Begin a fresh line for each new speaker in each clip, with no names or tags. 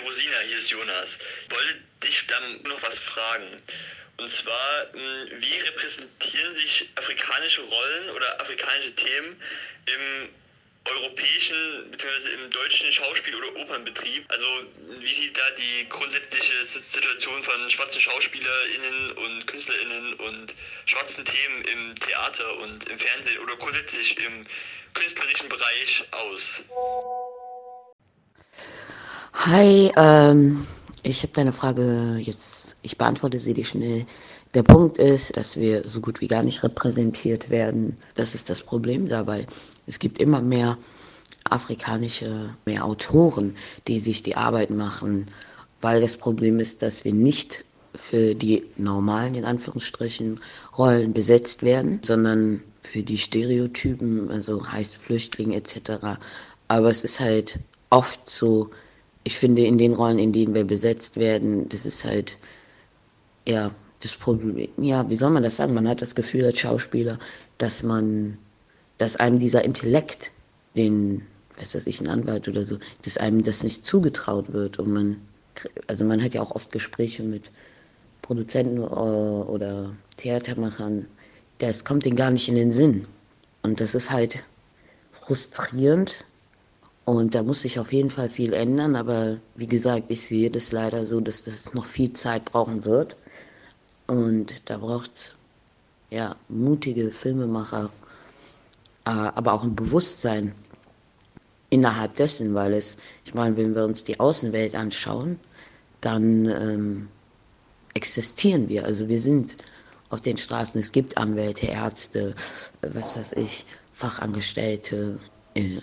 Rosina, hier ist Jonas. Ich wollte dich dann noch was fragen. Und zwar, hm, wie repräsentieren sich afrikanische Rollen oder afrikanische Themen im europäischen bzw. im deutschen Schauspiel- oder Opernbetrieb? Also wie sieht da die grundsätzliche Situation von schwarzen SchauspielerInnen und KünstlerInnen und schwarzen Themen im Theater und im Fernsehen oder grundsätzlich im künstlerischen Bereich aus?
Hi, ähm, ich habe deine Frage jetzt, ich beantworte sie dir schnell. Der Punkt ist, dass wir so gut wie gar nicht repräsentiert werden. Das ist das Problem dabei. Es gibt immer mehr afrikanische, mehr Autoren, die sich die Arbeit machen, weil das Problem ist, dass wir nicht für die normalen, in Anführungsstrichen, Rollen besetzt werden, sondern für die Stereotypen, also heißt Flüchtling etc. Aber es ist halt oft so, ich finde, in den Rollen, in denen wir besetzt werden, das ist halt, ja, das Problem, ja, wie soll man das sagen? Man hat das Gefühl als Schauspieler, dass man, dass einem dieser Intellekt, den, weiß das ich, ein Anwalt oder so, dass einem das nicht zugetraut wird und man, also man hat ja auch oft Gespräche mit Produzenten äh, oder Theatermachern, das kommt denen gar nicht in den Sinn. Und das ist halt frustrierend und da muss sich auf jeden Fall viel ändern, aber wie gesagt, ich sehe das leider so, dass das noch viel Zeit brauchen wird. Und da braucht es ja, mutige Filmemacher, äh, aber auch ein Bewusstsein innerhalb dessen, weil es, ich meine, wenn wir uns die Außenwelt anschauen, dann ähm, existieren wir. Also wir sind auf den Straßen, es gibt Anwälte, Ärzte, was weiß ich, Fachangestellte äh,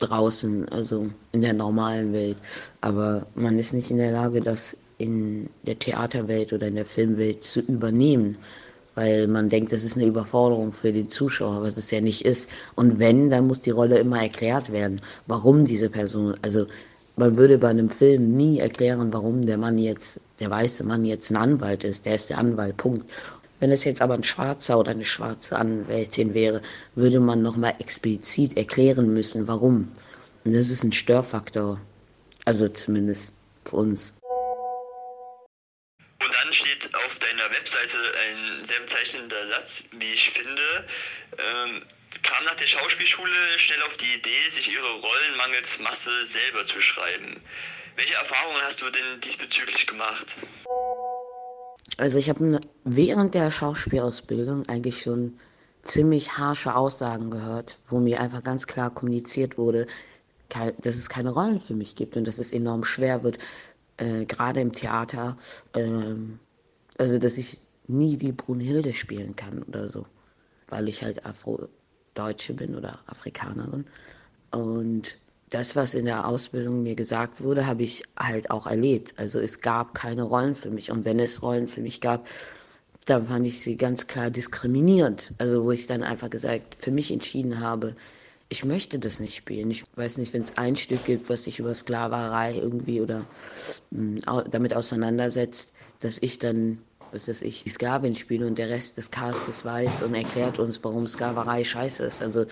draußen, also in der normalen Welt. Aber man ist nicht in der Lage, das in der Theaterwelt oder in der Filmwelt zu übernehmen, weil man denkt, das ist eine Überforderung für den Zuschauer, was es ja nicht ist. Und wenn, dann muss die Rolle immer erklärt werden, warum diese Person, also man würde bei einem Film nie erklären, warum der Mann jetzt, der weiße Mann jetzt ein Anwalt ist, der ist der Anwalt, Punkt. Wenn es jetzt aber ein Schwarzer oder eine schwarze Anwältin wäre, würde man nochmal explizit erklären müssen, warum. Und das ist ein Störfaktor. Also zumindest für uns.
Und dann steht auf deiner Webseite ein sehr bezeichnender Satz, wie ich finde. Ähm, kam nach der Schauspielschule schnell auf die Idee, sich ihre Rollen mangels Masse selber zu schreiben. Welche Erfahrungen hast du denn diesbezüglich gemacht?
Also ich habe während der Schauspielausbildung eigentlich schon ziemlich harsche Aussagen gehört, wo mir einfach ganz klar kommuniziert wurde, dass es keine Rollen für mich gibt und dass es enorm schwer wird, äh, gerade im Theater, äh, also dass ich nie wie Brunhilde spielen kann oder so, weil ich halt Afro-Deutsche bin oder Afrikanerin. Und das, was in der Ausbildung mir gesagt wurde, habe ich halt auch erlebt. Also es gab keine Rollen für mich. Und wenn es Rollen für mich gab, dann fand ich sie ganz klar diskriminierend. Also wo ich dann einfach gesagt, für mich entschieden habe, ich möchte das nicht spielen. Ich weiß nicht, wenn es ein Stück gibt, was sich über Sklaverei irgendwie oder mh, hm, damit auseinandersetzt, dass ich dann, was weiß ich, die Sklavin spiele und der Rest des Castes weiß und erklärt uns, warum Sklaverei scheiße ist. Also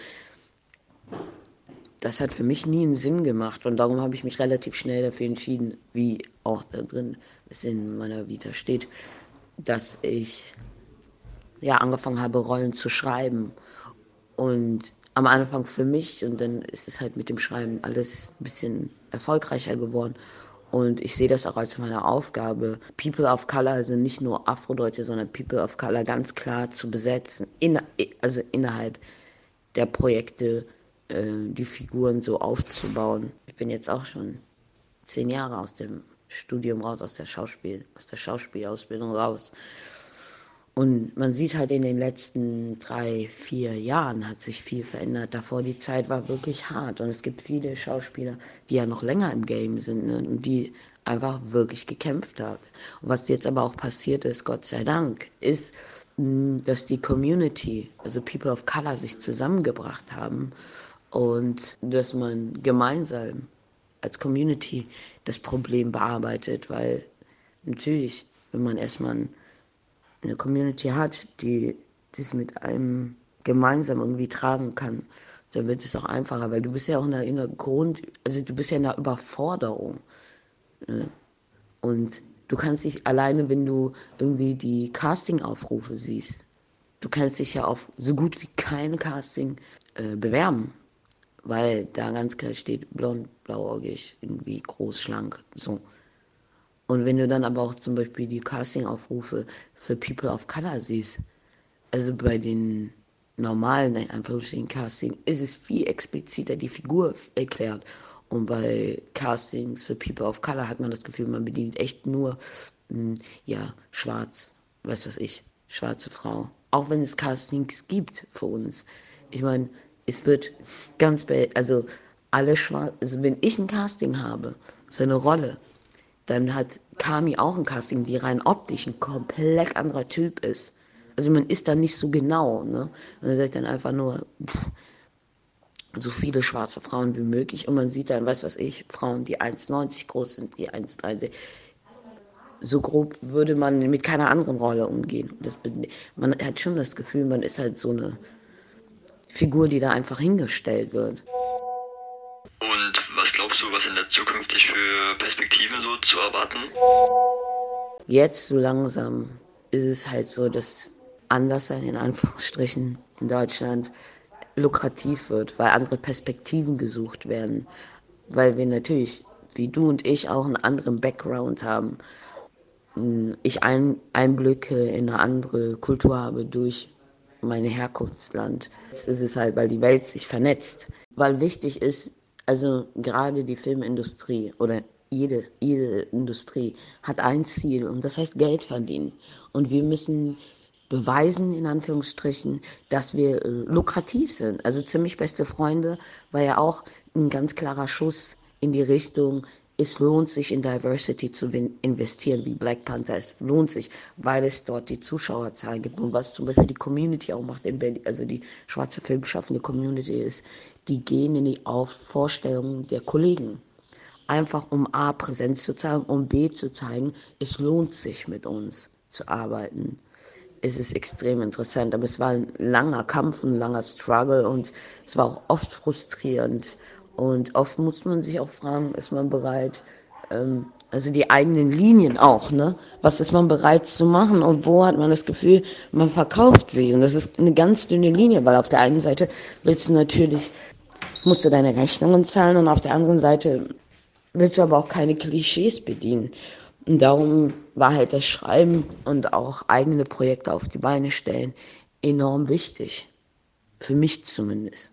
das hat für mich nie einen Sinn gemacht. Und darum habe ich mich relativ schnell dafür entschieden, wie auch da drin es in meiner Vita steht, dass ich ja angefangen habe, Rollen zu schreiben. Und am Anfang für mich. Und dann ist es halt mit dem Schreiben alles ein bisschen erfolgreicher geworden. Und ich sehe das auch als meine Aufgabe, People of Color sind nicht nur Afrodeutsche, sondern People of Color ganz klar zu besetzen, in, also innerhalb der Projekte, äh, die Figuren so aufzubauen. Ich bin jetzt auch schon zehn Jahre aus dem Studium raus, aus der Schauspiel, aus der Schauspielausbildung raus. Und man sieht halt in den letzten drei, vier Jahren hat sich viel verändert. Davor die Zeit war wirklich hart. Und es gibt viele Schauspieler, die ja noch länger im Game sind ne? und die einfach wirklich gekämpft haben. Und was jetzt aber auch passiert ist, Gott sei Dank, ist, hm, dass die Community, also People of Color, sich zusammengebracht haben und dass man gemeinsam als Community das Problem bearbeitet, weil natürlich, wenn man erstmal ein eine Community hat, die das mit einem gemeinsam irgendwie tragen kann, dann wird es auch einfacher, weil du bist ja auch in einer, in einer Grund, also du bist ja in einer Überforderung. Ne? Und du kannst dich alleine, wenn du irgendwie die Casting-Aufrufe siehst, du kannst dich ja auf so gut wie keine Casting äh, bewerben, weil da ganz klar steht blond, blauäugig, irgendwie groß, schlank, so. Und wenn du dann aber auch zum Beispiel die Casting-Aufrufe für People of Color siehst, also bei den normalen, in Anführungsstrichen, Casting, ist es viel expliziter die Figur erklärt. Und bei Castings für People of Color hat man das Gefühl, man bedient echt nur, mh, hm, ja, schwarz, weiß was ich, schwarze Frau. Auch wenn es Castings gibt für uns. Ich meine, es wird ganz, also alle schwarz, also wenn ich ein Casting habe für eine Rolle, dann hat Kami auch ein Casting, die rein optisch ein komplett anderer Typ ist. Also man ist da nicht so genau, ne? Man sagt dann einfach nur, pff, so viele schwarze Frauen wie möglich und man sieht dann, weiß was ich, Frauen, die 1,90 groß sind, die 1,30. So grob würde man mit keiner anderen Rolle umgehen. Das, man hat schon das Gefühl, man ist halt so eine Figur, die da einfach hingestellt wird.
Und was glaubst du, was in der Zukunft für Perspektiven so zu erwarten?
Jetzt so langsam ist es halt so, dass Anderssein in Anführungsstrichen in Deutschland lukrativ wird, weil andere Perspektiven gesucht werden, weil wir natürlich, wie du und ich, auch einen anderen Background haben. Ich ein, Einblicke in eine andere Kultur habe durch mein Herkunftsland. Jetzt ist es halt, weil die Welt sich vernetzt. Weil wichtig ist, also gerade die Filmindustrie oder jede, jede Industrie hat ein Ziel und das heißt Geld verdienen. Und wir müssen beweisen, in Anführungsstrichen, dass wir äh, lukrativ sind. Also ziemlich beste Freunde war ja auch ein ganz klarer Schuss in die Richtung, es lohnt sich in Diversity zu investieren, wie Black Panther. Es lohnt sich, weil es dort die Zuschauerzahl gibt und was zum Beispiel die Community auch macht in Berlin, also die schwarze filmschaffende Community ist, die gehen in die Auf Vorstellungen der Kollegen. Einfach um A präsent zu zeigen, um B zu zeigen, es lohnt sich mit uns zu arbeiten ist es extrem interessant. Aber es war ein langer Kampf, ein langer Struggle und es war auch oft frustrierend. Und oft muss man sich auch fragen, ist man bereit, ähm, also die eigenen Linien auch, ne? Was ist man bereit zu machen und wo hat man das Gefühl, man verkauft sich? Und das ist eine ganz dünne Linie, weil auf der einen Seite willst du natürlich, musst du deine Rechnungen zahlen und auf der anderen Seite willst du aber auch keine Klischees bedienen. Und darum war halt das Schreiben und auch eigene Projekte auf die Beine stellen enorm wichtig. Für mich zumindest.